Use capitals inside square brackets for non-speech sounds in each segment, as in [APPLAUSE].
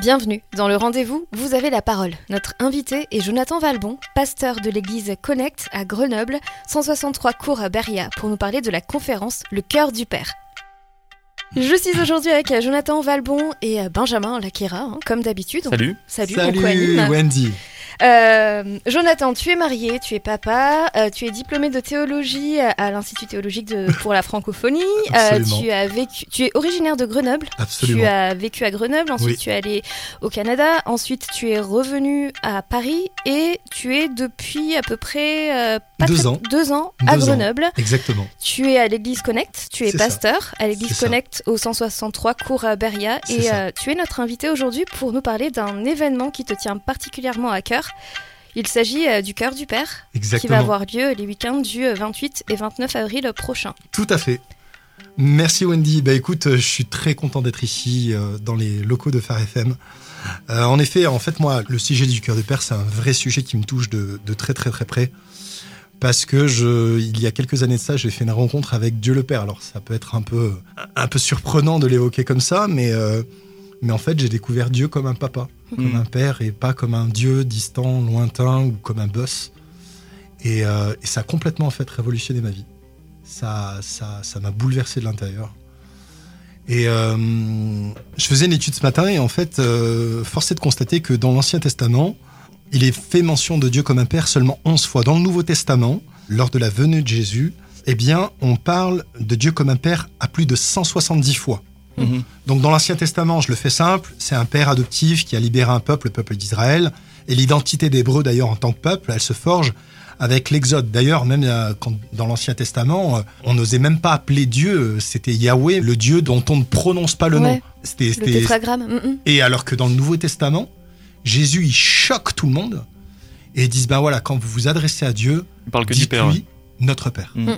Bienvenue dans le rendez-vous, vous avez la parole. Notre invité est Jonathan Valbon, pasteur de l'église Connect à Grenoble, 163 cours à Beria, pour nous parler de la conférence Le cœur du Père. Je suis aujourd'hui avec Jonathan Valbon et Benjamin Laquera, hein, comme d'habitude. Salut. Salut, Salut. Wendy. Euh, Jonathan, tu es marié, tu es papa, euh, tu es diplômé de théologie à l'Institut théologique de, [LAUGHS] pour la francophonie. Euh, tu as vécu, tu es originaire de Grenoble. Absolument. Tu as vécu à Grenoble, ensuite Oui. tu es allé au Canada, ensuite tu es revenu à Paris et tu es depuis à peu près euh, pas Deux très- ans. deux ans à Deux ans. Grenoble. Exactement. Tu es à l'église Connect, tu es ça. pasteur à l'église ça. Connect au 163 cours à Beria et euh, tu es notre invité aujourd'hui pour nous parler d'un événement qui te tient particulièrement à cœur. Il s'agit euh, du cœur du Père qui va avoir lieu les week-ends du euh, 28 et 29 avril prochain. Tout à fait. Merci Wendy. Bah écoute, euh, je suis très content d'être ici euh, dans les locaux de Phare FM. Euh, en effet, en fait, moi, le sujet du cœur de père, c'est un vrai sujet qui me touche de, de très très très près. Parce que je, il y a quelques années de ça, j'ai fait une rencontre avec Dieu le Père. Alors ça peut être un peu, un peu surprenant de l'évoquer comme ça, mais, euh, mais en fait, j'ai découvert Dieu comme un papa, comme Mm. un père, et pas comme un Dieu distant, lointain ou comme un boss. Et, euh, et ça a complètement en fait révolutionné ma vie. Ça, ça, ça m'a bouleversé de l'intérieur. Et euh, je faisais une étude ce matin et en fait, euh, force est de constater que dans l'Ancien Testament, il est fait mention de Dieu comme un père seulement 11 fois. Dans le Nouveau Testament, lors de la venue de Jésus, eh bien, on parle de Dieu comme un père à plus de 170 fois. Mhm. Donc dans l'Ancien Testament, je le fais simple, c'est un père adoptif qui a libéré un peuple, le peuple d'Israël. Et l'identité d'Hébreu, d'ailleurs, en tant que peuple, elle se forge avec l'Exode. D'ailleurs, même euh, dans l'Ancien Testament, euh, on n'osait même pas appeler Dieu, euh, c'était Yahweh, le Dieu dont on ne prononce pas le Ouais. nom. C'était, Le tétragramme. mm, mm. Et alors que dans le Nouveau Testament, Jésus, il choque tout le monde et ils disent, ben voilà, quand vous vous adressez à Dieu, Il parle que du dites-lui père. ouais. notre Père. Mm.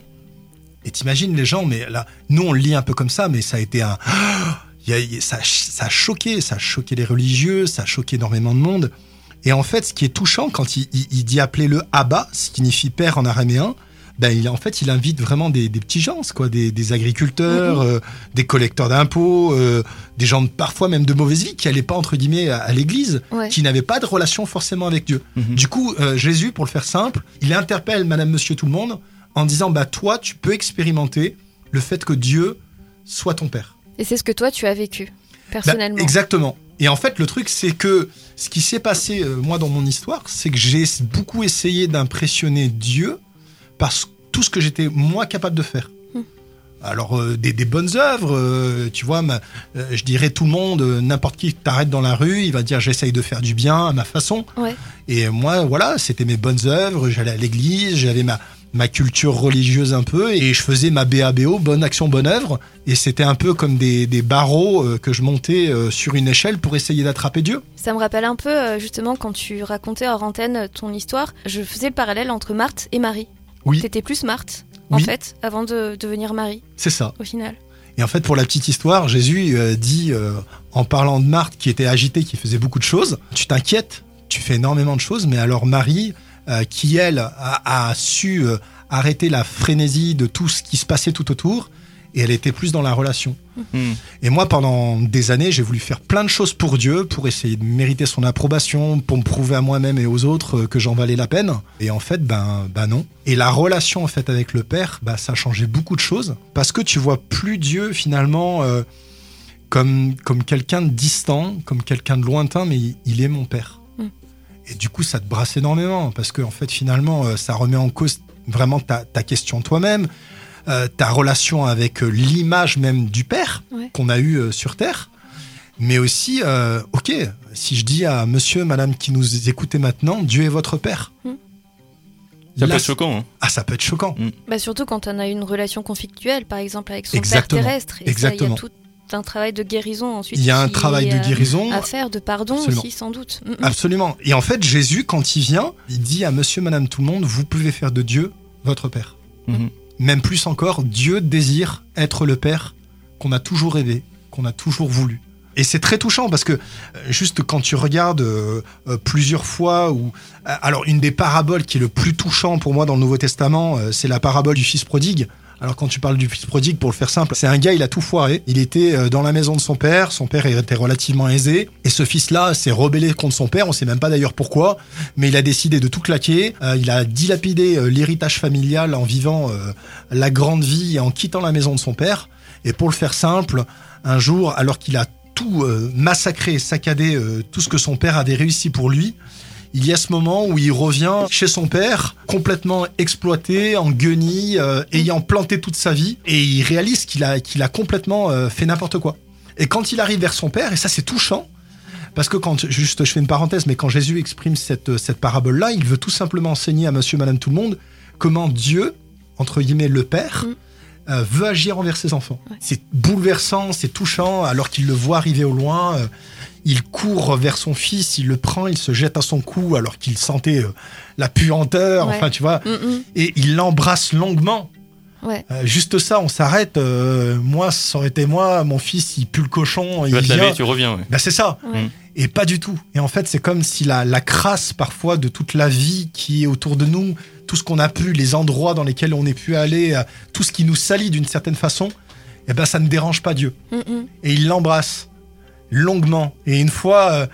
Et t'imagines les gens, mais là, nous on le lit un peu comme ça, mais ça a été un, [GASPS] ça, ça a choqué, ça a choqué les religieux, ça a choqué énormément de monde. Et en fait, ce qui est touchant quand il, il- il dit appeler le Abba, ce qui signifie père en araméen, ben il, en fait, il invite vraiment des, des petits gens, quoi, des, des agriculteurs, euh, des collecteurs d'impôts, euh, des gens parfois même de mauvaise vie qui n'allaient pas entre guillemets à, à l'église, Ouais. qui n'avaient pas de relation forcément avec Dieu. Mhm. Du coup, euh, Jésus, pour le faire simple, il interpelle Madame, Monsieur, tout le monde en disant bah toi, tu peux expérimenter le fait que Dieu soit ton père. Et c'est ce que toi tu as vécu Bah, personnellement. exactement. Et en fait, le truc, c'est que ce qui s'est passé euh, moi dans mon histoire, c'est que j'ai beaucoup essayé d'impressionner Dieu par tout ce que j'étais moi capable de faire. Hmm. Alors euh, des, des bonnes œuvres, euh, tu vois, ma- je dirais tout le monde, n'importe qui t'arrête dans la rue, il va dire j'essaye de faire du bien à ma façon. Ouais. Et moi, voilà, c'était mes bonnes œuvres. J'allais à l'église, j'avais ma, ma culture religieuse un peu, et je faisais ma BABO, bonne action, bonne œuvre. Et c'était un peu comme des, des barreaux euh, que je montais euh, sur une échelle pour essayer d'attraper Dieu. Ça me rappelle un peu euh, justement quand tu racontais hors antenne ton histoire, je faisais le parallèle entre Marthe et Marie. Oui. T'étais plus Marthe en fait avant de devenir Marie C'est ça. au final. Et en fait, pour la petite histoire, Jésus dit, euh, en parlant de Marthe qui était agitée, qui faisait beaucoup de choses, tu t'inquiètes, tu fais énormément de choses, mais alors Marie, qui elle a, a su euh, arrêter la frénésie de tout ce qui se passait tout autour, et elle était plus dans la relation. Mhm. Et moi, pendant des années, j'ai voulu faire plein de choses pour Dieu, pour essayer de mériter son approbation, pour me prouver à moi-même et aux autres euh, que j'en valais la peine. Et en fait, ben, ben non. Et la relation en fait avec le Père, ben, ça a changé beaucoup de choses, parce que tu vois plus Dieu finalement euh, comme comme quelqu'un de distant, comme quelqu'un de lointain, mais il est mon Père. Et du coup, ça te brasse énormément, parce que en fait, finalement, euh, ça remet en cause vraiment ta, ta question toi-même, euh, ta relation avec euh, l'image même du Père Ouais. qu'on a eu sur Terre. Mais aussi, euh, ok, si je dis à monsieur, madame qui nous écoutez maintenant, Dieu est votre Père. Hmm. Ça Là, peut être choquant. hein. Ah, ça peut être choquant. Bah surtout quand on a une relation conflictuelle par exemple avec son Exactement. père terrestre. Et ça, il y Exactement. a tout un travail de guérison ensuite. Il y a un travail est, de euh, guérison. à faire, de pardon Absolument. aussi sans doute. Mm, mm. Absolument. Et en fait, Jésus, quand il vient, il dit à monsieur, madame, tout le monde, vous pouvez faire de Dieu votre Père. Mhm. Même plus encore, Dieu désire être le Père qu'on a toujours rêvé, qu'on a toujours voulu. Et c'est très touchant parce que euh, juste quand tu regardes euh, euh, plusieurs fois ou alors une des paraboles qui est le plus touchant pour moi dans le Nouveau Testament, euh, c'est la parabole du fils prodigue. Alors quand tu parles du fils prodigue, pour le faire simple, c'est un gars, il a tout foiré. Il était euh, dans la maison de son père, son père était relativement aisé, et ce fils-là s'est rebellé contre son père, on sait même pas d'ailleurs pourquoi, mais il a décidé de tout claquer. Euh, il a dilapidé euh, l'héritage familial en vivant la grande vie et en quittant la maison de son père. Et pour le faire simple, un jour, alors qu'il a tout massacré, saccadé tout ce que son père avait réussi pour lui, il y a ce moment où il revient chez son père, complètement exploité, en guenille, euh, ayant planté toute sa vie, et il réalise qu'il a, qu'il a complètement euh, fait n'importe quoi. Et quand il arrive vers son père, et ça c'est touchant, parce que quand, juste je fais une parenthèse, mais quand Jésus exprime cette, cette parabole-là, il veut tout simplement enseigner à monsieur, madame, tout le monde comment Dieu, entre guillemets le Père, Mm. euh, veut agir envers ses enfants. Ouais. C'est bouleversant, c'est touchant, alors qu'il le voit arriver au loin. euh, il court vers son fils, il le prend, il se jette à son cou alors qu'il sentait euh, la puanteur, Ouais. enfin tu vois, Mm, mm. et il l'embrasse longuement. Ouais. Euh, juste ça, on s'arrête. euh, moi, ça aurait été moi, mon fils, il pue le cochon, Tu il vas te vient. laver, tu reviens. ouais. Bah, c'est ça. Ouais. Mm. Et pas du tout. Et en fait, c'est comme si la, la crasse parfois de toute la vie qui est autour de nous, tout ce qu'on a pu, les endroits dans lesquels on est pu aller, tout ce qui nous salit d'une certaine façon, eh ben ça ne dérange pas Dieu. Mm, mm. Et il l'embrasse longuement. Et une fois. euh,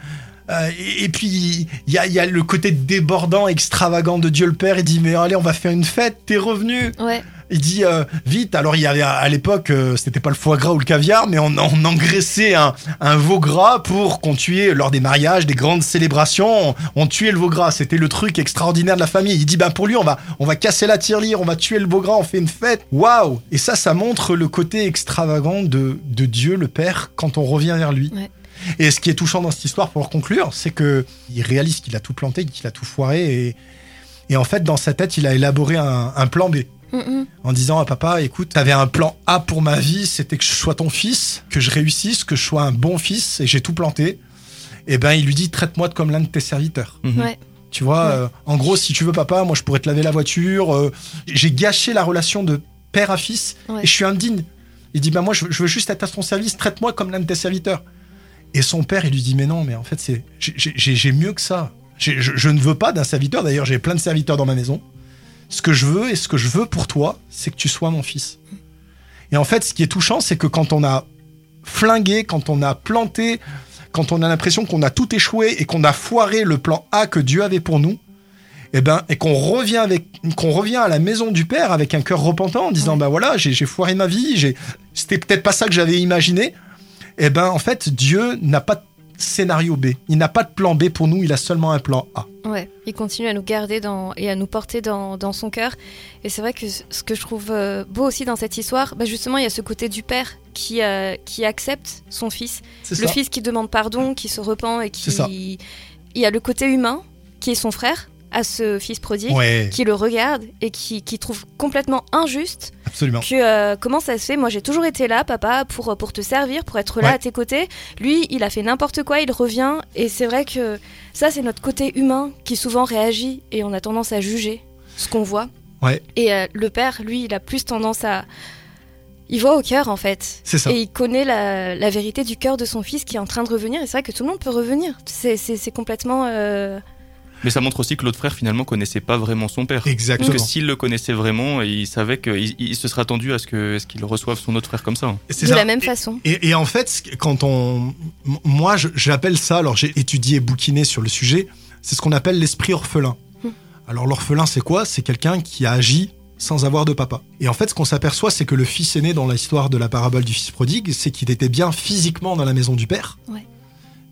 euh, et, puis il y a, y a le côté débordant, extravagant de Dieu le Père. Il dit mais allez, on va faire une fête. T'es revenu. Ouais. Il dit euh, vite. Alors il y avait à l'époque, euh, c'était pas le foie gras ou le caviar, mais on, on engraissait un, un veau gras pour qu'on tuait lors des mariages, des grandes célébrations. On, on tuait le veau gras. C'était le truc extraordinaire de la famille. Il dit ben pour lui, on va on va casser la tirelire, on va tuer le veau gras, on fait une fête. Waouh Et ça, ça montre le côté extravagant de de Dieu le Père quand on revient vers lui. Ouais. Et ce qui est touchant dans cette histoire, pour conclure, c'est que il réalise qu'il a tout planté, qu'il a tout foiré, et, et en fait, dans sa tête, il a élaboré un, un plan B En disant à papa, écoute, t'avais un plan A pour ma vie, c'était que je sois ton fils, que je réussisse, que je sois un bon fils, et j'ai tout planté. Et ben, il lui dit, traite-moi comme l'un de tes serviteurs. Mhm. Ouais. Tu vois, Ouais. euh, en gros, si tu veux papa, moi je pourrais te laver la voiture. euh, j'ai gâché la relation de père à fils Ouais. et je suis indigne. Il dit, bah moi je veux, je veux juste être à ton service, traite-moi comme l'un de tes serviteurs. Et son père, il lui dit, mais non, mais en fait, c'est j'ai- mieux que ça. Je ne veux pas d'un serviteur, d'ailleurs j'ai plein de serviteurs dans ma maison. Ce que je veux et ce que je veux pour toi, c'est que tu sois mon fils. Et en fait, ce qui est touchant, c'est que quand on a flingué, quand on a planté, quand on a l'impression qu'on a tout échoué et qu'on a foiré le plan A que Dieu avait pour nous, et ben et qu'on revient avec qu'on revient à la maison du père avec un cœur repentant en disant bah voilà j'ai foiré ma vie j'ai c'était peut-être pas ça que j'avais imaginé et ben en fait Dieu n'a pas de scénario B il n'a pas de plan B pour nous il a seulement un plan A Ouais, il continue à nous garder dans, et à nous porter dans, dans son cœur. Et c'est vrai que ce que je trouve euh, beau aussi dans cette histoire, bah justement, il y a ce côté du père qui, euh, qui accepte son fils. c'est Le ça fils qui demande pardon, qui se repent et C'est ça. qui. Il y a le côté humain, qui est son frère, à ce fils prodigue, ouais qui le regarde et qui, qui trouve complètement injuste absolument que euh, comment ça se fait? Moi, j'ai toujours été là, papa, pour, pour te servir, pour être là Ouais. à tes côtés. Lui, il a fait n'importe quoi, il revient. Et c'est vrai que ça, c'est notre côté humain qui souvent réagit et on a tendance à juger ce qu'on voit. Ouais. Et euh, le père, lui, il a plus tendance à. Il voit au cœur, en fait. c'est ça Et il connaît la, la vérité du cœur de son fils qui est en train de revenir. Et c'est vrai que tout le monde peut revenir. C'est complètement. euh, Mais ça montre aussi que l'autre frère finalement connaissait pas vraiment son père. exactement Parce que s'il le connaissait vraiment, il savait qu'il il se serait attendu à ce que- à ce qu'il reçoive son autre frère comme ça. C'est de ça. la même Et- façon. Et, et en fait, quand on, moi, je- j'appelle ça. Alors, j'ai étudié et bouquiné sur le sujet. C'est ce qu'on appelle l'esprit orphelin. Hmm. Alors, l'orphelin, c'est quoi? C'est quelqu'un qui a agi sans avoir de papa. Et en fait, ce qu'on s'aperçoit, c'est que le fils aîné dans l'histoire de la parabole du fils prodigue, c'est qu'il était bien physiquement dans la maison du père, Ouais.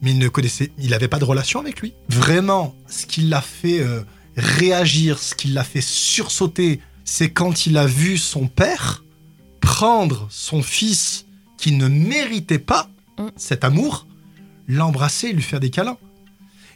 Mais il ne connaissait, il n'avait pas de relation avec lui. Vraiment, ce qui l'a fait euh, réagir, ce qui l'a fait sursauter, c'est quand il a vu son père prendre son fils qui ne méritait pas Mm. cet amour, l'embrasser et lui faire des câlins.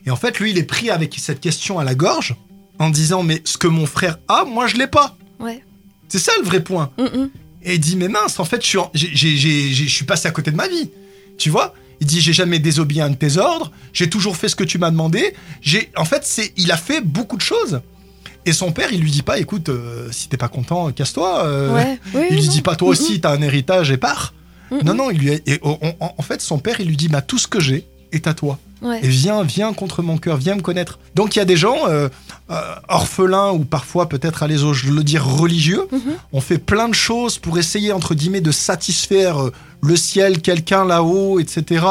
Et en fait, lui, il est pris avec cette question à la gorge en disant Mais ce que mon frère a, moi, je l'ai pas. Ouais. C'est ça le vrai point. Mm, mm. Et il dit Mais mince, en fait, suis, en- je suis passé à côté de ma vie. Tu vois? Il dit J'ai jamais désobéi à un de tes ordres, j'ai toujours fait ce que tu m'as demandé. J'ai, En fait, c'est, il a fait beaucoup de choses. Et son père, il lui dit pas Écoute, euh, si t'es pas content, casse-toi. euh, Ouais. Oui, il lui non. dit pas toi aussi, t'as un héritage et pars. Non, non, il lui a- et on- on- en fait, son père, il lui dit bah, tout ce que j'ai est à toi. Ouais. Et viens, viens contre mon cœur, viens me connaître. Donc il y a des gens euh, euh, orphelins ou parfois peut-être, allez, je le dire, religieux. Mhm. On fait plein de choses pour essayer, entre guillemets, de satisfaire euh, le ciel, quelqu'un là-haut, etc.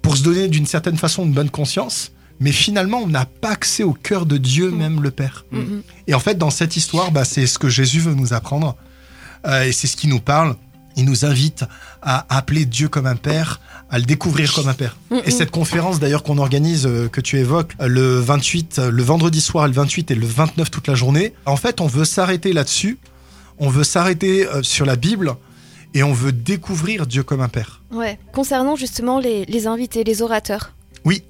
Pour se donner d'une certaine façon une bonne conscience. Mais finalement, on n'a pas accès au cœur de Dieu, Mhm. même le Père. Mhm. Et en fait, dans cette histoire, bah, c'est ce que Jésus veut nous apprendre. Euh, et c'est ce qu'il nous parle. Il nous invite à appeler Dieu comme un père, à le découvrir comme un père. Et cette conférence d'ailleurs qu'on organise, euh, que tu évoques, euh, le 28, euh, le vendredi soir, le 28 et le 29 toute la journée, en fait, on veut s'arrêter là-dessus. On veut s'arrêter euh, sur la Bible et on veut découvrir Dieu comme un père. Ouais. Concernant justement les, les invités, les orateurs. Oui.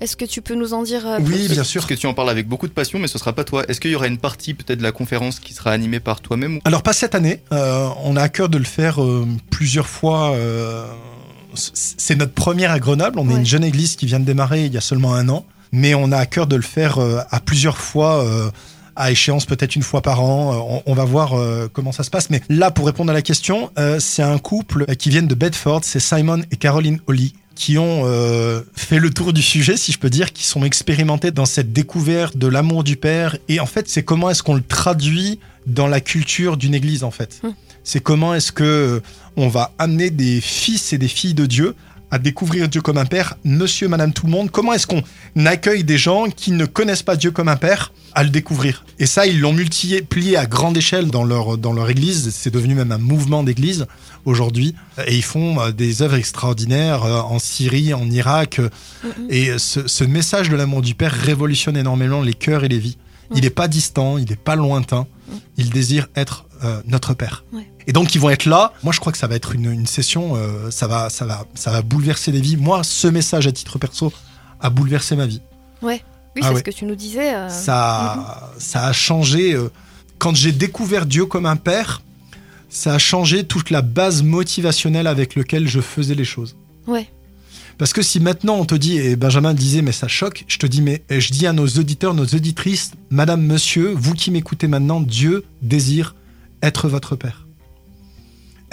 Est-ce que tu peux nous en dire euh, Oui, plus? bien sûr. Parce que tu en parles avec beaucoup de passion, mais ce sera pas toi. Est-ce qu'il y aura une partie peut-être de la conférence qui sera animée par toi-même Alors pas cette année, euh, on a à cœur de le faire euh, plusieurs fois. euh, c'est notre première à Grenoble, on est une jeune église qui vient de démarrer il y a seulement un an, mais on a à cœur de le faire euh, à plusieurs fois. euh, à échéance peut-être une fois par an, on, on va voir euh, comment ça se passe. Mais là, pour répondre à la question, euh, c'est un couple qui viennent de Bedford, c'est Simon et Caroline Holly, qui ont euh, fait le tour du sujet, si je peux dire, qui sont expérimentés dans cette découverte de l'amour du Père. Et en fait, c'est comment est-ce qu'on le traduit dans la culture d'une église, en fait. Hmm. C'est comment est-ce que euh, on va amener des fils et des filles de Dieu à découvrir Dieu comme un père, monsieur, madame, tout le monde. Comment est-ce qu'on accueille des gens qui ne connaissent pas Dieu comme un père à le découvrir? Et ça, ils l'ont multiplié à grande échelle dans leur, dans leur église. C'est devenu même un mouvement d'église aujourd'hui. Et ils font euh, des œuvres extraordinaires euh, en Syrie, en Irak. euh. Et ce, ce message de l'amour du Père révolutionne énormément les cœurs et les vies. Il n'est pas distant, il n'est pas lointain. Il désire être euh, notre Père. Ouais. Et donc ils vont être là. Moi, je crois que ça va être une, une session. euh, ça va, ça va, ça va bouleverser des vies. Moi, ce message à titre perso a bouleversé ma vie. Oui, Ah c'est ouais. ce que tu nous disais. euh, Ça, ça a changé. quand j'ai découvert Dieu comme un Père, ça a changé toute la base motivationnelle avec laquelle je faisais les choses. Ouais. Parce que si maintenant on te dit, et Benjamin disait, mais ça choque, je te dis, mais je dis à nos auditeurs, nos auditrices, Madame, Monsieur, vous qui m'écoutez maintenant, Dieu désire être votre Père.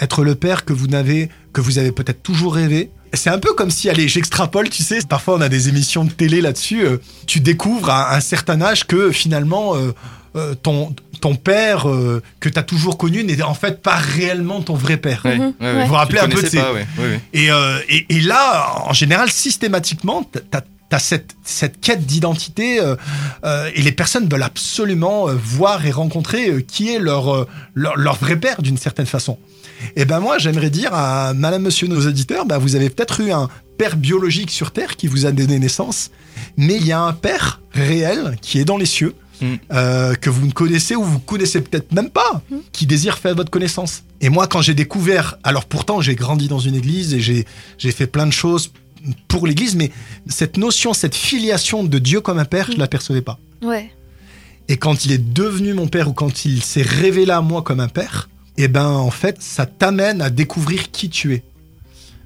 Être le Père que vous n'avez, que vous avez peut-être toujours rêvé. C'est un peu comme si, allez, j'extrapole, tu sais, parfois on a des émissions de télé là-dessus, euh, tu découvres à un certain âge que finalement euh, euh, ton, ton père euh, que tu as toujours connu n'est en fait pas réellement ton vrai père. Ouais, Mhm. ouais, ouais. Ouais. Vous vous rappelez Tu un peu de connaissais ces- pas, ouais, ouais, ouais. Et, euh, et, et là, en général, systématiquement, t'as as cette, cette quête d'identité euh, euh, et les personnes veulent absolument euh, voir et rencontrer euh, qui est leur, euh, leur, leur vrai père d'une certaine façon. Et ben moi, j'aimerais dire à madame, monsieur, nos auditeurs, ben vous avez peut-être eu un père biologique sur Terre qui vous a donné naissance, mais il y a un père réel qui est dans les cieux, Mm. euh, que vous ne connaissez ou vous connaissez peut-être même pas, Mm. qui désire faire votre connaissance. Et moi, quand j'ai découvert, alors pourtant j'ai grandi dans une église et j'ai j'ai fait plein de choses pour l'église, mais cette notion, cette filiation de Dieu comme un père, je Mm. la percevais pas. Ouais. Et quand il est devenu mon père ou quand il s'est révélé à moi comme un père, eh ben en fait, ça t'amène à découvrir qui tu es.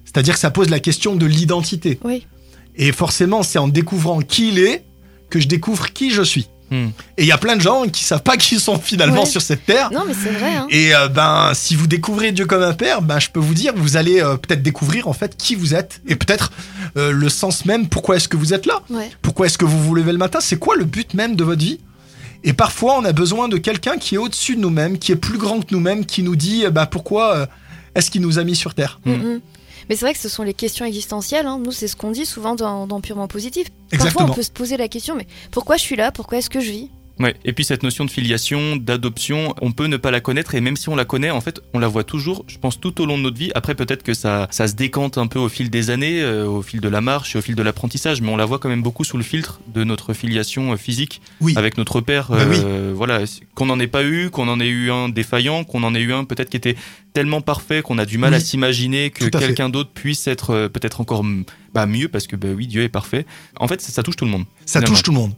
C'est-à-dire que ça pose la question de l'identité. Oui. Et forcément, c'est en découvrant qui il est que je découvre qui je suis. Hmm. Et il y a plein de gens qui savent pas qui sont finalement Ouais. sur cette terre. Non, mais c'est vrai. Hein. Et euh, ben, si vous découvrez Dieu comme un père, ben, je peux vous dire, vous allez euh, peut-être découvrir en fait qui vous êtes et peut-être euh, le sens même. Pourquoi est-ce que vous êtes là? Ouais. Pourquoi est-ce que vous vous levez le matin? C'est quoi le but même de votre vie? Et parfois, on a besoin de quelqu'un qui est au-dessus de nous-mêmes, qui est plus grand que nous-mêmes, qui nous dit, bah, pourquoi est-ce qu'il nous a mis sur terre? Mais c'est vrai que ce sont les questions existentielles. hein. Nous, c'est ce qu'on dit souvent dans, dans Purement Positif. Parfois, Exactement. on peut se poser la question, mais pourquoi je suis là? Pourquoi est-ce que je vis? Ouais. Et puis cette notion de filiation, d'adoption, on peut ne pas la connaître et même si on la connaît, en fait, on la voit toujours, je pense, tout au long de notre vie. Après, peut-être que ça, ça se décante un peu au fil des années, euh, au fil de la marche et au fil de l'apprentissage, mais on la voit quand même beaucoup sous le filtre de notre filiation euh, physique Oui. avec notre père. Bah oui. euh, Voilà, qu'on n'en ait pas eu, qu'on en ait eu un défaillant, qu'on en ait eu un peut-être qui était tellement parfait qu'on a du mal Oui. à s'imaginer que quelqu'un d'autre puisse être euh, peut-être encore bah, mieux parce que bah oui, Dieu est parfait. En fait, ça, ça touche tout le monde. Ça Finalement. touche tout le monde.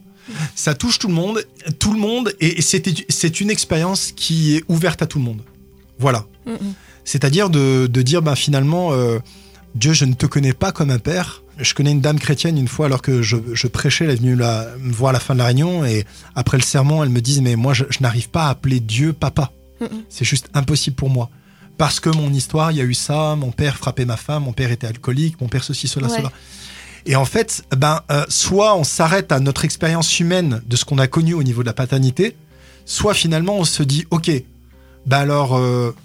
Ça touche tout le monde, tout le monde, et c'est une expérience qui est ouverte à tout le monde. Voilà. C'est-à-dire de, de dire, ben, finalement, euh, Dieu, je ne te connais pas comme un père. Je connais une dame chrétienne une fois, alors que je, je prêchais, elle est venue la, me voir à la fin de la réunion, et après le sermon, elle me dit, mais moi, je, je n'arrive pas à appeler Dieu papa. C'est juste impossible pour moi. Parce que mon histoire, il y a eu ça, mon père frappait ma femme, mon père était alcoolique, mon père ceci, cela, Ouais. cela. Et en fait, ben, euh, soit on s'arrête à notre expérience humaine de ce qu'on a connu au niveau de la paternité, soit finalement on se dit, ok, ben alors, euh,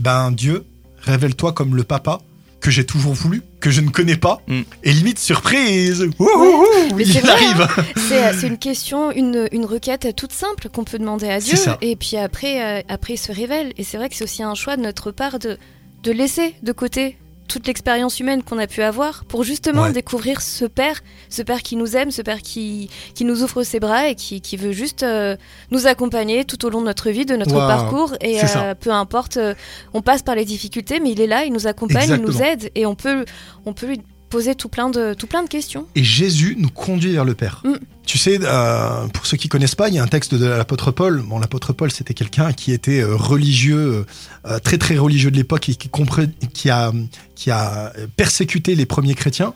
ben Dieu, révèle-toi comme le papa que j'ai toujours voulu, que je ne connais pas, Mm. et limite surprise, c'est il vrai, arrive. C'est euh, c'est une question, une, une requête toute simple qu'on peut demander à Dieu. Et puis après, euh, après, il se révèle. Et c'est vrai que c'est aussi un choix de notre part de, de laisser de côté toute l'expérience humaine qu'on a pu avoir pour justement Ouais. découvrir ce père, ce père qui nous aime, ce père qui, qui nous ouvre ses bras et qui, qui veut juste euh, nous accompagner tout au long de notre vie, de notre parcours. Et euh, peu importe, euh, on passe par les difficultés, mais il est là, il nous accompagne, il nous aide et on peut, on peut lui poser tout plein de, tout plein de questions. Et Jésus nous conduit vers le Père. Mm. Tu sais, euh, pour ceux qui connaissent pas, il y a un texte de l'apôtre Paul. Bon, l'apôtre Paul, c'était quelqu'un qui était euh, religieux, euh, très très religieux de l'époque et qui, a persécuté les premiers chrétiens,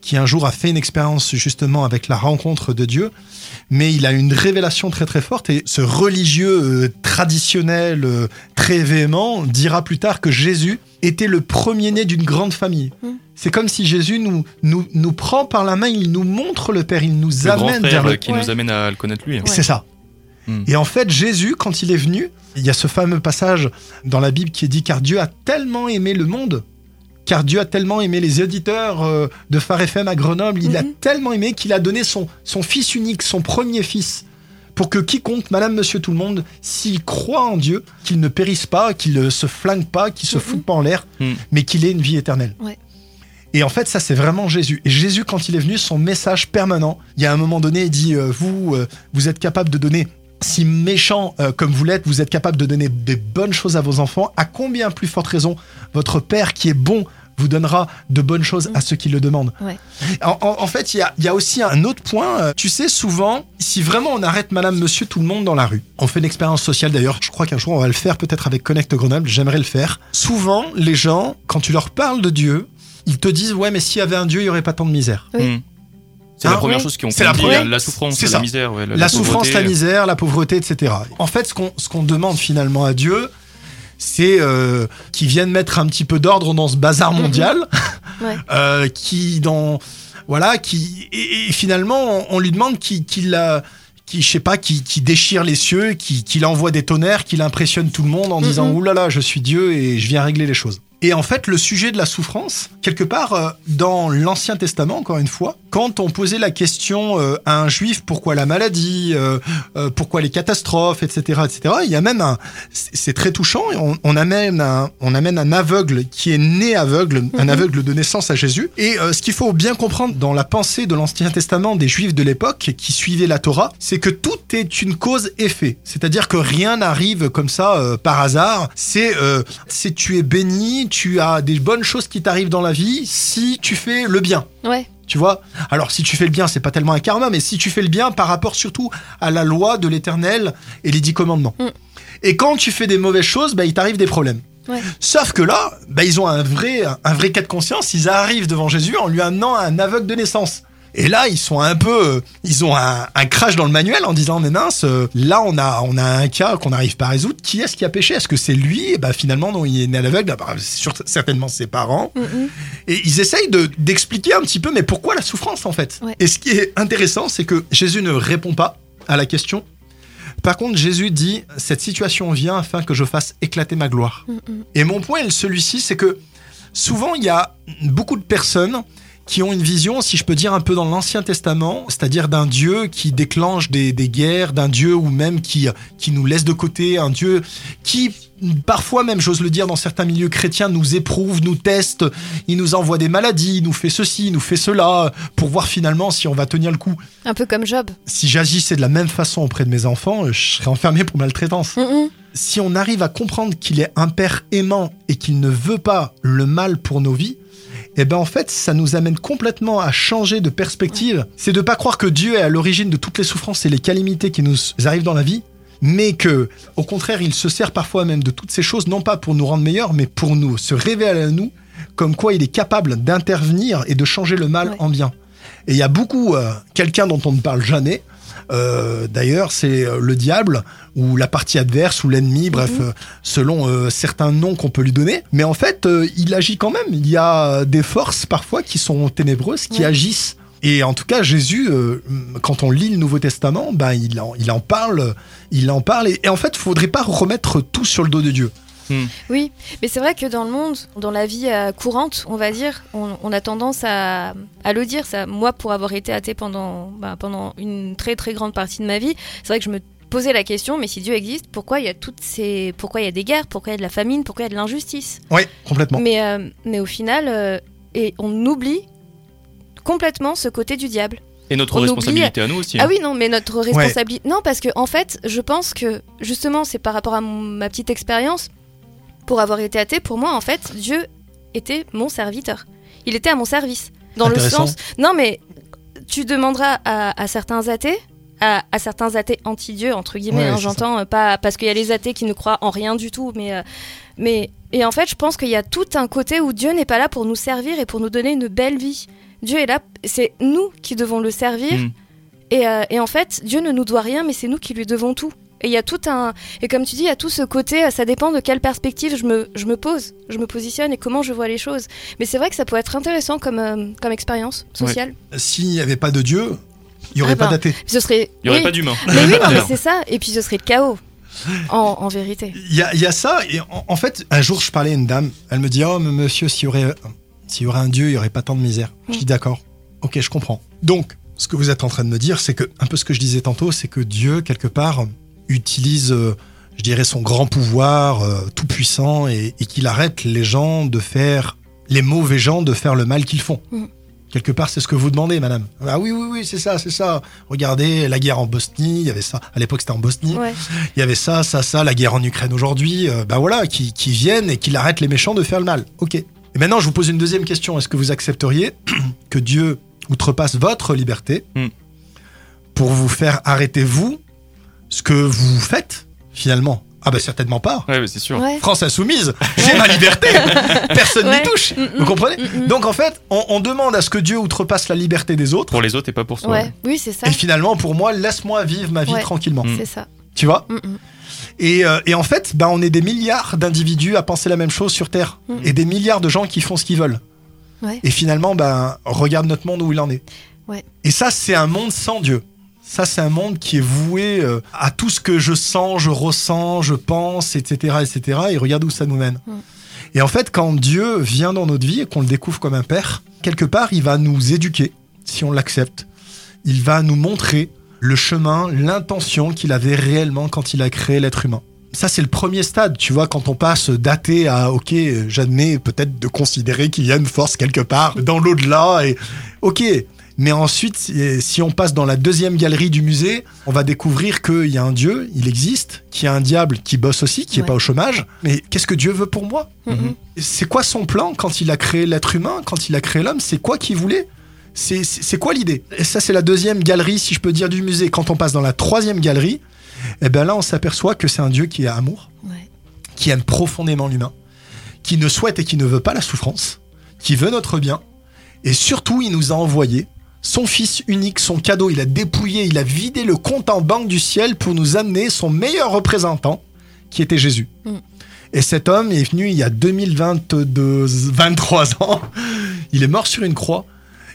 qui un jour a fait une expérience justement avec la rencontre de Dieu. Mais il a une révélation très très forte et ce religieux euh, traditionnel euh, très véhément dira plus tard que Jésus était le premier-né d'une grande famille. Mm. C'est comme si Jésus nous, nous, nous prend par la main, il nous montre le Père, il nous Le grand amène vers le qui Ouais. nous amène à le connaître lui. C'est ça. Mm. Et en fait, Jésus, quand il est venu, il y a ce fameux passage dans la Bible qui est dit car Dieu a tellement aimé le monde, car Dieu a tellement aimé les éditeurs euh, de Phare FM à Grenoble, il a Mhm. tellement aimé qu'il a donné son, son fils unique, son premier fils, pour que quiconque, madame, monsieur, tout le monde, s'il croit en Dieu, qu'il ne périsse pas, qu'il ne se flingue pas, qu'il se Mhm. foute pas en l'air, Mhm. mais qu'il ait une vie éternelle. Ouais. Et en fait, ça, c'est vraiment Jésus. Et Jésus, quand il est venu, son message permanent, il y a un moment donné, il dit, euh, vous, euh, vous êtes capable de donner, si méchant euh, comme vous l'êtes, vous êtes capable de donner des bonnes choses à vos enfants, à combien plus forte raison votre Père qui est bon vous donnera de bonnes choses à ceux qui le demandent. Ouais. En, en- en fait, il y a, il y a aussi un autre point. euh, Tu sais, souvent, si vraiment on arrête Madame, Monsieur, tout le monde dans la rue, on fait une expérience sociale d'ailleurs, je crois qu'un jour on va le faire peut-être avec Connect Grenoble, j'aimerais le faire. Souvent, les gens, quand tu leur parles de Dieu, ils te disent Ouais, mais s'il y avait un Dieu, il n'y aurait pas tant de misère. Oui. Mm. C'est Ah, la première chose qu'on C'est la la souffrance, c'est la misère, ouais, la, la, souffrance, la misère, la pauvreté, etc. En fait, ce qu'on ce qu'on demande finalement à Dieu, c'est euh, qu'il vienne mettre un petit peu d'ordre dans ce bazar mondial, [LAUGHS] Ouais. [LAUGHS] euh, qui dans voilà, qui et, et finalement on, on lui demande qu'il qu'il a qui je sais pas qui, qui déchire les cieux, qui, qu'il envoie des tonnerres, qu'il impressionne tout le monde en disant Mhm. oulala je suis Dieu et je viens régler les choses. Et en fait, le sujet de la souffrance, quelque part euh, dans l'Ancien Testament, encore une fois, quand on posait la question euh, à un juif pourquoi la maladie, euh, euh, pourquoi les catastrophes, etc., etc., il y a même un, c'est très touchant. On, on amène un, on amène un aveugle qui est né aveugle, un Mhm. aveugle de naissance à Jésus. Et ce qu'il faut bien comprendre dans la pensée de l'Ancien Testament des juifs de l'époque qui suivaient la Torah, c'est que tout est une cause-effet. C'est-à-dire que rien n'arrive comme ça par hasard. C'est, euh, c'est tu es béni, tu as des bonnes choses qui t'arrivent dans la vie si tu fais le bien. Ouais. Tu vois Alors si tu fais le bien, c'est pas tellement un karma, mais si tu fais le bien par rapport surtout à la loi de l'éternel et les dix commandements. Mm. Et quand tu fais des mauvaises choses, bah, il t'arrive des problèmes. Ouais. Sauf que là, bah, ils ont un vrai, un vrai cas de conscience. Ils arrivent devant Jésus en lui amenant un aveugle de naissance. Et là, ils sont un peu, euh, ils ont un, un crash dans le manuel en disant mais mince, euh, là on a, on a un cas qu'on n'arrive pas à résoudre. Qui est-ce qui a péché Est-ce que c'est lui? Et bah finalement, non, il est né à l'aveugle. Bah, c'est sûr- certainement ses parents. Mhm. Et ils essayent de d'expliquer un petit peu, mais pourquoi la souffrance en fait? Ouais. Et ce qui est intéressant, c'est que Jésus ne répond pas à la question. Par contre, Jésus dit cette situation vient afin que je fasse éclater ma gloire. Mhm. Et mon point est celui-ci, c'est que souvent il y a beaucoup de personnes qui ont une vision, si je peux dire un peu dans l'Ancien Testament, c'est-à-dire d'un Dieu qui déclenche des, des guerres, d'un Dieu ou même qui, qui nous laisse de côté, un Dieu qui parfois même, j'ose le dire, dans certains milieux chrétiens, nous éprouve, nous teste, il nous envoie des maladies, il nous fait ceci, il nous fait cela, pour voir finalement si on va tenir le coup. Un peu comme Job. Si j'agissais de la même façon auprès de mes enfants, je serais enfermé pour maltraitance Mhm. si on arrive à comprendre qu'il est un père aimant et qu'il ne veut pas le mal pour nos vies, eh ben en fait, ça nous amène complètement à changer de perspective. C'est de pas croire que Dieu est à l'origine de toutes les souffrances et les calamités qui nous arrivent dans la vie, mais que, au contraire, il se sert parfois même de toutes ces choses, non pas pour nous rendre meilleurs, mais pour nous se révéler à nous, comme quoi il est capable d'intervenir et de changer le mal Ouais. en bien. Et il y a beaucoup, euh, quelqu'un dont on ne parle jamais, euh, d'ailleurs, c'est euh, le diable ou la partie adverse ou l'ennemi, bref, Mhm. euh, selon euh, certains noms qu'on peut lui donner. Mais en fait, euh, il agit quand même. Il y a des forces parfois qui sont ténébreuses, qui Ouais. agissent. Et en tout cas, Jésus, euh, quand on lit le Nouveau Testament, ben, il, en, il en parle, il en parle. Et, et en fait, il faudrait pas remettre tout sur le dos de Dieu. Oui, mais c'est vrai que dans le monde, dans la vie euh, courante, on va dire, on, on a tendance à, à le dire. Ça, moi, pour avoir été athée pendant, bah, pendant une très très grande partie de ma vie, c'est vrai que je me posais la question, mais si Dieu existe, pourquoi il y a toutes ces, pourquoi il y a des guerres, pourquoi il y a de la famine, pourquoi il y a de l'injustice? Oui, complètement. Mais euh, mais au final, euh, et on oublie complètement ce côté du diable. Et notre On responsabilité à nous aussi. hein. Ah oui, non, mais notre responsabilité. Non, parce que en fait, je pense que justement, c'est par rapport à mon- ma petite expérience. Pour avoir été athée, pour moi, en fait, Dieu était mon serviteur. Il était à mon service. Dans le sens. Non, mais tu demanderas à, à certains athées. À, à certains athées anti-dieu entre guillemets, Ouais, hein, j'entends euh, pas parce qu'il y a les athées qui ne croient en rien du tout, mais euh, mais et en fait je pense qu'il y a tout un côté où Dieu n'est pas là pour nous servir et pour nous donner une belle vie. Dieu est là, c'est nous qui devons le servir Mm. et, euh, et en fait, Dieu ne nous doit rien, mais c'est nous qui lui devons tout. Et il y a tout un. Et comme tu dis, il y a tout ce côté, euh, ça dépend de quelle perspective je me, je me pose, je me positionne et comment je vois les choses. Mais c'est vrai que ça peut être intéressant comme, euh, comme expérience sociale. S'il n'y avait pas de Dieu, il n'y aurait Ah pas ben. d'athée. Ce serait. Il n'y aurait oui. pas d'humain. Mais oui, non, mais c'est ça. Et puis ce serait le chaos, en, en vérité. Il y a, il y a ça, et en, en fait, un jour, je parlais à une dame. Elle me dit Oh, mais monsieur, s'il y aurait, s'il y aurait un Dieu, il n'y aurait pas tant de misère. Je dis D'accord, ok, je comprends. Donc, ce que vous êtes en train de me dire, c'est que, un peu ce que je disais tantôt, c'est que Dieu, quelque part, utilise, euh, je dirais, son grand pouvoir euh, tout puissant et, et qu'il arrête les gens de faire, les mauvais gens de faire le mal qu'ils font. Mm. Quelque part, c'est ce que vous demandez, madame. Ah oui, oui, oui, c'est ça, c'est ça. Regardez, la guerre en Bosnie, il y avait ça. À l'époque, c'était en Bosnie. Ouais. Il y avait ça, ça, ça, la guerre en Ukraine aujourd'hui. euh, bah voilà, qui, qui viennent et qui arrêtent les méchants de faire le mal. Ok. Et maintenant, je vous pose une deuxième question. Est-ce que vous accepteriez [CLEARS THROAT] que Dieu outrepasse votre liberté Hmm. pour vous faire arrêter, vous, ce que vous faites, finalement Ah bah certainement pas. Ouais, mais c'est sûr. Ouais. France insoumise, [LAUGHS] j'ai ma liberté, personne n'y Ouais. touche. Mm, mm. Vous comprenez Mm. Donc en fait, on, on demande à ce que Dieu outrepasse la liberté des autres. Pour les autres et pas pour soi. Ouais. Oui, c'est ça. Et finalement, pour moi, laisse-moi vivre ma vie Ouais. tranquillement. Mm. C'est ça. Tu vois. Et, euh, et en fait, bah, on est des milliards d'individus à penser la même chose sur Terre. Et des milliards de gens qui font ce qu'ils veulent. Ouais. Et finalement, bah, regarde notre monde où il en est. Ouais. Et ça, c'est un monde sans Dieu. Ça, c'est un monde qui est voué euh, à tout ce que je sens, je ressens, je pense, etc., etc. Et regarde où ça nous mène. Mhm. Et en fait, quand Dieu vient dans notre vie et qu'on le découvre comme un père, quelque part, il va nous éduquer, si on l'accepte. Il va nous montrer le chemin, l'intention qu'il avait réellement quand il a créé l'être humain. Ça, c'est le premier stade, tu vois, quand on passe d'athée à, ok, j'admets peut-être de considérer qu'il y a une force quelque part dans l'au-delà, et ok. Mais ensuite, si on passe dans la deuxième galerie du musée, on va découvrir qu'il y a un Dieu, il existe, qu'il y a un diable qui bosse aussi, qui n'est Ouais. pas au chômage. Mais qu'est-ce que Dieu veut pour moi? Mm, mm. c'est quoi son plan quand il a créé l'être humain, quand il a créé l'homme? C'est quoi qu'il voulait? C'est quoi l'idée? Et ça, c'est la deuxième galerie, si je peux dire, du musée. Quand on passe dans la troisième galerie, eh ben là, on s'aperçoit que c'est un Dieu qui est amour, Ouais. qui aime profondément l'humain, qui ne souhaite et qui ne veut pas la souffrance, qui veut notre bien. Et surtout, il nous a envoyé son fils unique, son cadeau. Il a dépouillé, il a vidé le compte en banque du ciel pour nous amener son meilleur représentant, qui était Jésus. Mm. Et cet homme est venu il y a 2022, 23 [LAUGHS] ans. Il est mort sur une croix.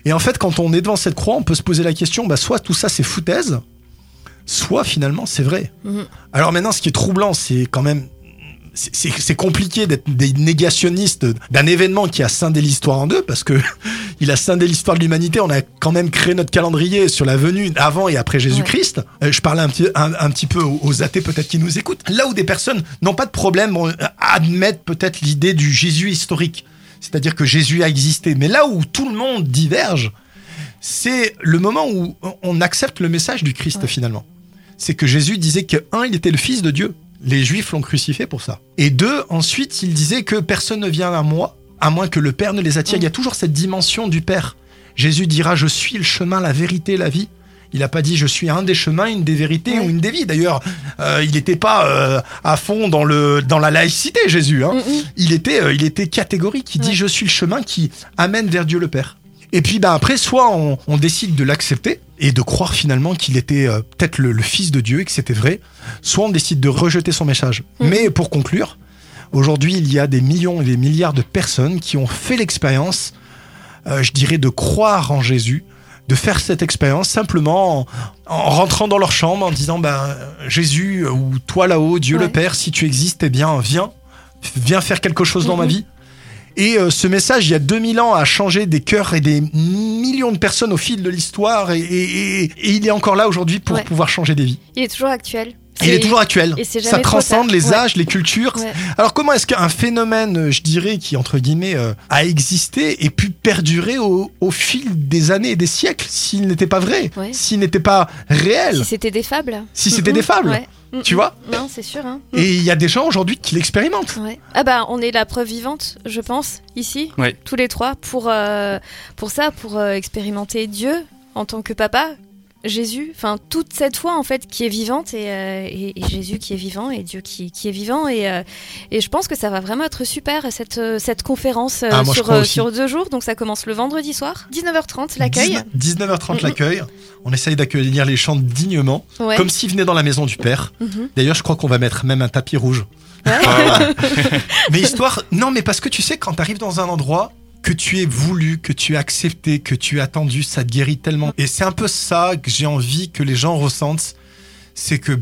Et en fait, quand on est devant cette croix, on peut se poser la question, bah, soit tout ça c'est foutaise, soit finalement c'est vrai. Mhm. Alors maintenant, ce qui est troublant, c'est quand même. C'est- compliqué d'être des négationnistes d'un événement qui a scindé l'histoire en deux, parce que [LAUGHS] il a scindé l'histoire de l'humanité. On a quand même créé notre calendrier sur la venue avant et après Jésus-Christ. Euh, Je parlais un petit, un, un petit peu aux, athées peut-être qui nous écoutent. Là où des personnes n'ont pas de problème, euh, admettent peut-être l'idée du Jésus historique. C'est-à-dire que Jésus a existé. Mais là où tout le monde diverge, c'est le moment où on accepte le message du Christ Ouais. finalement. C'est que Jésus disait que, un, il était le Fils de Dieu. Les Juifs l'ont crucifié pour ça. Et deux, ensuite, il disait que personne ne vient à moi, à moins que le Père ne les attire. Il y a toujours cette dimension du Père. Jésus dira, je suis le chemin, la vérité, la vie. Il n'a pas dit je suis un des chemins, une des vérités ou une des vies. D'ailleurs, euh, il n'était pas euh, à fond dans, le, dans la laïcité, Jésus. Hein Mm, mm. il était, euh, il était catégorique. Il dit je suis le chemin qui amène vers Dieu le Père. Et puis ben après, soit on, on décide de l'accepter et de croire finalement qu'il était euh, peut-être le, le fils de Dieu et que c'était vrai, soit on décide de rejeter son message. Mhm. Mais pour conclure, aujourd'hui il y a des millions et des milliards de personnes qui ont fait l'expérience, euh, je dirais, de croire en Jésus, de faire cette expérience simplement en, en rentrant dans leur chambre en disant ben Jésus ou toi là-haut, Dieu Ouais. le Père, si tu existes, eh bien viens, viens faire quelque chose dans ma Mhm. vie. Et euh, ce message, il y a 2000 ans, a changé des cœurs et des millions de personnes au fil de l'histoire. Et, et- et- et il est encore là aujourd'hui pour Ouais. pouvoir changer des vies. Il est toujours actuel. Il est toujours actuel. et c'est Ça transcende les Ouais. âges, les cultures. Ouais. Alors comment est-ce qu'un phénomène, je dirais, qui entre guillemets euh, a existé et pu perdurer au, au fil des années et des siècles s'il n'était pas vrai, s'il n'était pas réel, Si c'était des fables. si c'était des fables, Ouais. tu vois Non, c'est sûr. Hein. Et il y a des gens aujourd'hui qui l'expérimentent. Ouais. Ah bah on est la preuve vivante, je pense, ici, Ouais. tous les trois, pour, euh, pour ça, pour euh, expérimenter Dieu en tant que papa, Jésus, enfin toute cette foi en fait qui est vivante et, euh, et- et Jésus qui est vivant et Dieu qui, qui est vivant et, euh, et je pense que ça va vraiment être super cette, euh, cette conférence euh, Ah, moi, sur, sur deux jours, donc ça commence le vendredi soir, 19h30 l'accueil. 19h30 Mhm. l'accueil. On essaye d'accueillir les chants dignement, Ouais. comme s'ils venaient dans la maison du Père. Mhm. D'ailleurs, je crois qu'on va mettre même un tapis rouge. Ouais. [LAUGHS] [LAUGHS] Mais histoire, non, mais parce que tu sais, quand tu arrives dans un endroit que tu es voulu, que tu es accepté, que tu es attendu, ça te guérit tellement. Et c'est un peu ça que j'ai envie que les gens ressentent, c'est que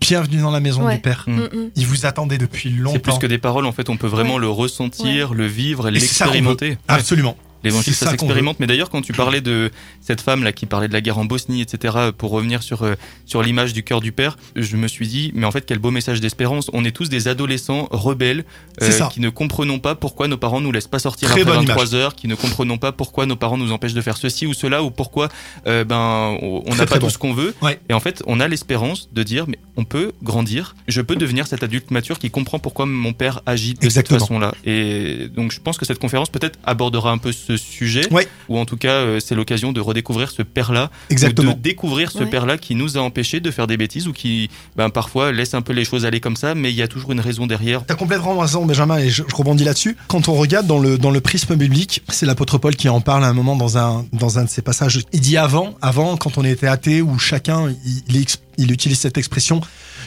bienvenue dans la maison Ouais. du Père. Mm. Mm, mm. Ils vous attendaient depuis longtemps. C'est plus que des paroles, en fait, on peut vraiment Ouais. le ressentir, le vivre, l'expérimenter. Ouais. Absolument. L'évangile, ça s'expérimente. Mais d'ailleurs, quand tu parlais de cette femme là qui parlait de la guerre en Bosnie, etc., pour revenir sur euh, sur l'image du cœur du père, je me suis dit, mais en fait, quel beau message d'espérance. On est tous des adolescents rebelles euh, qui ne comprenons pas pourquoi nos parents nous laissent pas sortir Très après bonne 23 heures, qui ne comprenons pas pourquoi nos parents nous empêchent de faire ceci ou cela, ou pourquoi euh, ben on n'a pas bon. tout ce qu'on veut. Ouais. Et en fait, on a l'espérance de dire, mais on peut grandir. Je peux devenir cet adulte mature qui comprend pourquoi mon père agit de Exactement. cette façon-là. Et donc, je pense que cette conférence peut-être abordera un peu ce sujet Ouais. ou en tout cas euh, c'est l'occasion de redécouvrir ce père-là, Exactement. de découvrir ce Ouais. père-là qui nous a empêchés de faire des bêtises ou qui ben, parfois laisse un peu les choses aller comme ça, mais il y a toujours une raison derrière. T'as complètement raison, Benjamin, et je, je rebondis là-dessus. Quand on regarde dans le, dans le prisme biblique, c'est l'apôtre Paul qui en parle à un moment dans un, dans un de ses passages. Il dit avant, avant, quand on était athée, où chacun, il, il ex- il utilise cette expression,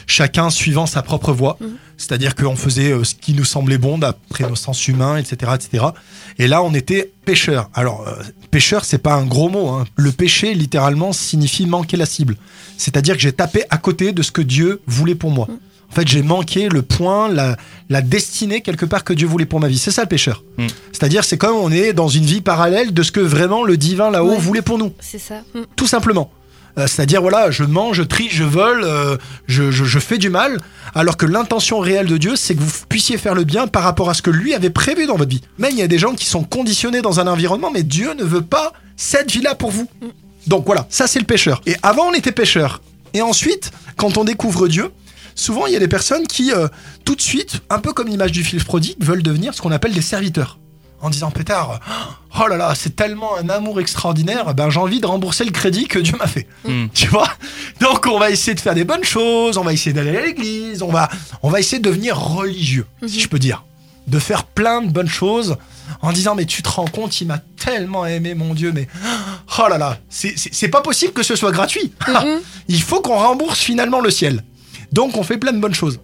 chacun suivant sa propre voie. Mhm. C'est-à-dire qu'on faisait euh, ce qui nous semblait bon d'après nos sens humains, etc., etc. Et là, on était pécheur. Alors, euh, pécheur, c'est pas un gros mot. hein. Le péché, littéralement, signifie manquer la cible. C'est-à-dire que j'ai tapé à côté de ce que Dieu voulait pour moi. En fait, j'ai manqué le point, la, la destinée quelque part que Dieu voulait pour ma vie. C'est ça le pécheur. Mm. C'est-à-dire, c'est comme on est dans une vie parallèle de ce que vraiment le divin là-haut Ouais. voulait pour nous. C'est ça. Mm. Tout simplement. Euh, C'est-à-dire, voilà, je mens, je trie, je vole, euh, je, je- fais du mal, alors que l'intention réelle de Dieu, c'est que vous puissiez faire le bien par rapport à ce que lui avait prévu dans votre vie. Même il y a des gens qui sont conditionnés dans un environnement, mais Dieu ne veut pas cette vie-là pour vous. Donc voilà, ça c'est le pécheur. Et avant, on était pécheur. Et ensuite, quand on découvre Dieu, souvent il y a des personnes qui, euh, tout de suite, un peu comme l'image du fils prodigue, veulent devenir ce qu'on appelle des serviteurs. En disant, pétard, oh là là, c'est tellement un amour extraordinaire, ben j'ai envie de rembourser le crédit que Dieu m'a fait. Hmm. [LAUGHS] Tu vois? Donc on va essayer de faire des bonnes choses, on va essayer d'aller à l'église, on va, on va essayer de devenir religieux, si Mhm. je peux dire. De faire plein de bonnes choses en disant mais tu te rends compte, il m'a tellement aimé mon Dieu, mais oh là là, c'est- c'est c'est pas possible que ce soit gratuit. Mhm. [LAUGHS] Il faut qu'on rembourse finalement le ciel. Donc on fait plein de bonnes choses.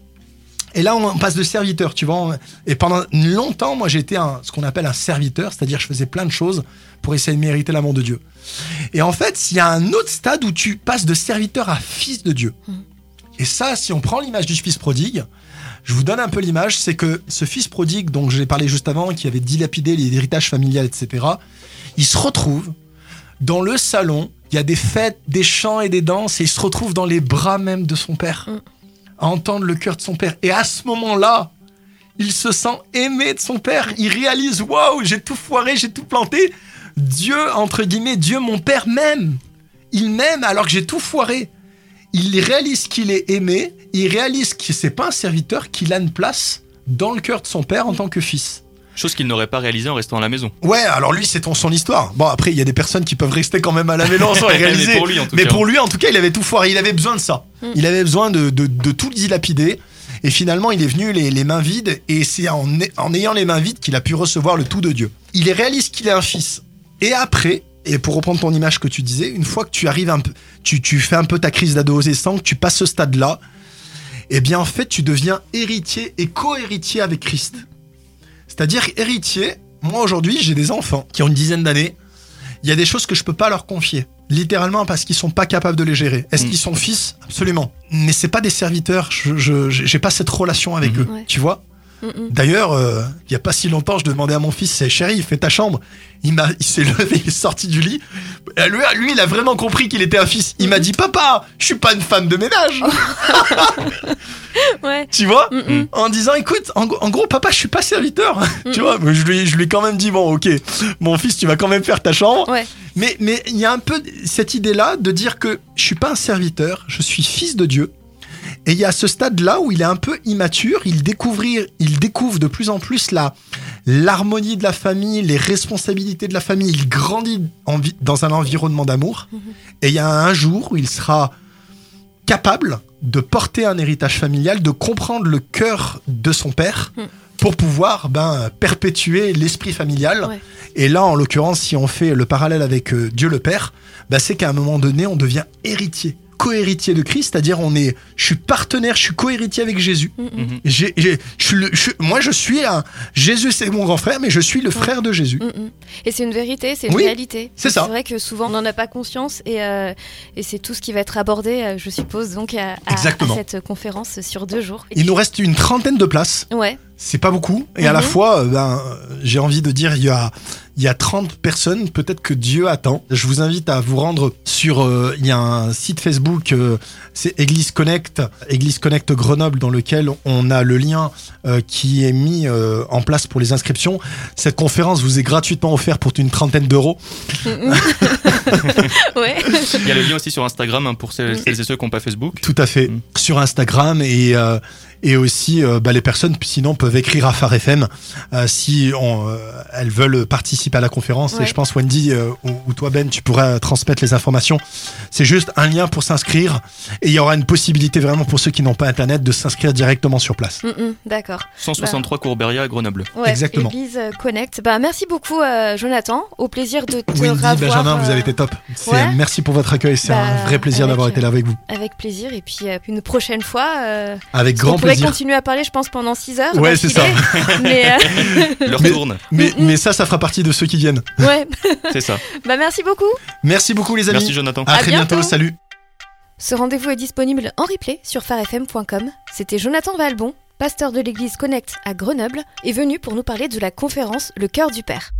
Et là, on passe de serviteur, tu vois. Et pendant longtemps, moi, j'étais un, ce qu'on appelle un serviteur, c'est-à-dire je faisais plein de choses pour essayer de mériter l'amour de Dieu. Et en fait, il y a un autre stade où tu passes de serviteur à fils de Dieu. Et ça, si on prend l'image du fils prodigue, je vous donne un peu l'image, c'est que ce fils prodigue, dont j'ai parlé juste avant, qui avait dilapidé les héritages familiales, etc., il se retrouve dans le salon, il y a des fêtes, des chants et des danses, et il se retrouve dans les bras même de son père, Mm. Entendre le cœur de son père. Et à ce moment-là, il se sent aimé de son père. Il réalise, waouh, j'ai tout foiré, j'ai tout planté. Dieu, entre guillemets, Dieu, mon père m'aime. Il m'aime alors que j'ai tout foiré. Il réalise qu'il est aimé, il réalise que c'est pas un serviteur, qu'il a une place dans le cœur de son père en tant que fils. Chose qu'il n'aurait pas réalisé en restant à la maison. Ouais, alors lui, c'est ton- son histoire. Bon, après, il y a des personnes qui peuvent rester quand même à la maison sans [LAUGHS] les Mais réaliser. pour lui, en tout Mais cas. pour lui, en tout cas, il avait tout foiré. Il avait besoin de ça. Mm. Il avait besoin de, de, de tout dilapider. Et finalement, il est venu les, les mains vides. Et c'est en, en ayant les mains vides qu'il a pu recevoir le tout de Diur. Il réalise qu'il est un fils. Et après, et pour reprendre ton image que tu disais, une fois que tu arrives un peu, tu, tu fais un peu ta crise d'adolescent, que tu passes ce stade-là, eh bien en fait tu deviens héritier et co-héritier avec Christ. C'est-à-dire héritier, moi aujourd'hui j'ai des enfants qui ont une dizaine d'années, il y a des choses que je peux pas leur confier. Littéralement parce qu'ils sont pas capables de les gérer. Est-ce Mm. qu'ils sont fils? Absolument. Mais c'est pas des serviteurs. Je, j'ai pas cette relation avec Mhm. eux. Ouais. Tu vois? D'ailleurs, euh, il y a pas si longtemps, je demandais à mon fils, c'est chéri, fais ta chambre. Il m'a, il s'est [LAUGHS] levé, il est sorti du lit. Lui, lui, il a vraiment compris qu'il était un fils. Il m'a dit, papa, je suis pas une femme de ménage. [LAUGHS] Ouais. tu vois Mm, en disant écoute en, en gros papa je suis pas serviteur [LAUGHS] tu vois je lui je lui ai quand même dit bon ok mon fils tu vas quand même faire ta chambre Ouais. mais mais il y a un peu cette idée là de dire que je suis pas un serviteur je suis fils de Dieu et il y a ce stade là où il est un peu immature il découvrir il découvre de plus en plus la l'harmonie de la famille les responsabilités de la famille il grandit en dans un environnement d'amour et il y a un jour où il sera capable de porter un héritage familial, de comprendre le cœur de son père pour pouvoir ben, perpétuer l'esprit familial. Ouais. Et là, en l'occurrence, si on fait le parallèle avec euh, Dieu le Père, ben, c'est qu'à un moment donné, on devient héritier, co-héritier de Christ, c'est-à-dire on est, je suis partenaire, je suis co-héritier avec Jésus. Mm, mm. Mhm. J'ai- j'ai- je suis le- je- moi, je suis un Jésus, c'est mon grand frère, mais je suis le frère de Jésus. Mm. Et c'est une vérité, c'est une Oui, réalité. c'est ça. C'est vrai que souvent on n'en a pas conscience et, euh, et c'est tout ce qui va être abordé, euh, je suppose, donc à, à- Exactement. à cette conférence sur deux jours. Il nous reste une trentaine de places. Ouais, C'est pas beaucoup. Et à la Mhm. fois, euh, ben, j'ai envie de dire, il y a, il y a 30 personnes, peut-être que Dieu attend. Je vous invite à vous rendre sur, euh, il y a un site Facebook, euh, c'est Église Connect, Église Connect Grenoble, dans lequel on a le lien euh, qui est mis euh, en place pour les inscriptions. Cette conférence vous est gratuitement offerte pour une trentaine d'euros. [LAUGHS] Ouais. Il y a le lien aussi sur Instagram hein, pour celles, celles et ceux qui n'ont pas Facebook. Tout à fait. Mm. Sur Instagram et, euh, et aussi euh, bah, les personnes sinon peuvent écrire à Phare FM euh, si on, euh, elles veulent participer à la conférence. Ouais. Et je pense Wendy euh, ou, ou toi Ben, tu pourras transmettre les informations. C'est juste un lien pour s'inscrire et il y aura une possibilité vraiment pour ceux qui n'ont pas internet de s'inscrire directement sur place. Mm, mm. D'accord. 163 Courberia à Grenoble. Ouais, Exactement. Église Connect. Bah, merci beaucoup, euh, Jonathan. Au plaisir de te Wendy, revoir. Benjamin, vous avez été top. Ouais. Merci pour votre accueil. C'est Bah, un vrai plaisir d'avoir été là avec vous. Avec plaisir. Et puis euh, une prochaine fois. Euh, Avec grand pourrait plaisir. continuer à parler, je pense, pendant 6 heures. Ouais, c'est ça. [LAUGHS] Mais euh, Leur Mais- tourne, Mais, Mm, mm. mais ça, ça fera partie de ceux qui viennent. ouais. c'est ça. [LAUGHS] Bah, merci beaucoup. Merci beaucoup les amis. Merci Jonathan. À, À très bientôt. bientôt. Salut. Ce rendez-vous est disponible en replay sur farfm.com. C'était Jonathan Valbon, pasteur de l'église Connect à Grenoble, et venu pour nous parler de la conférence Le cœur du Père.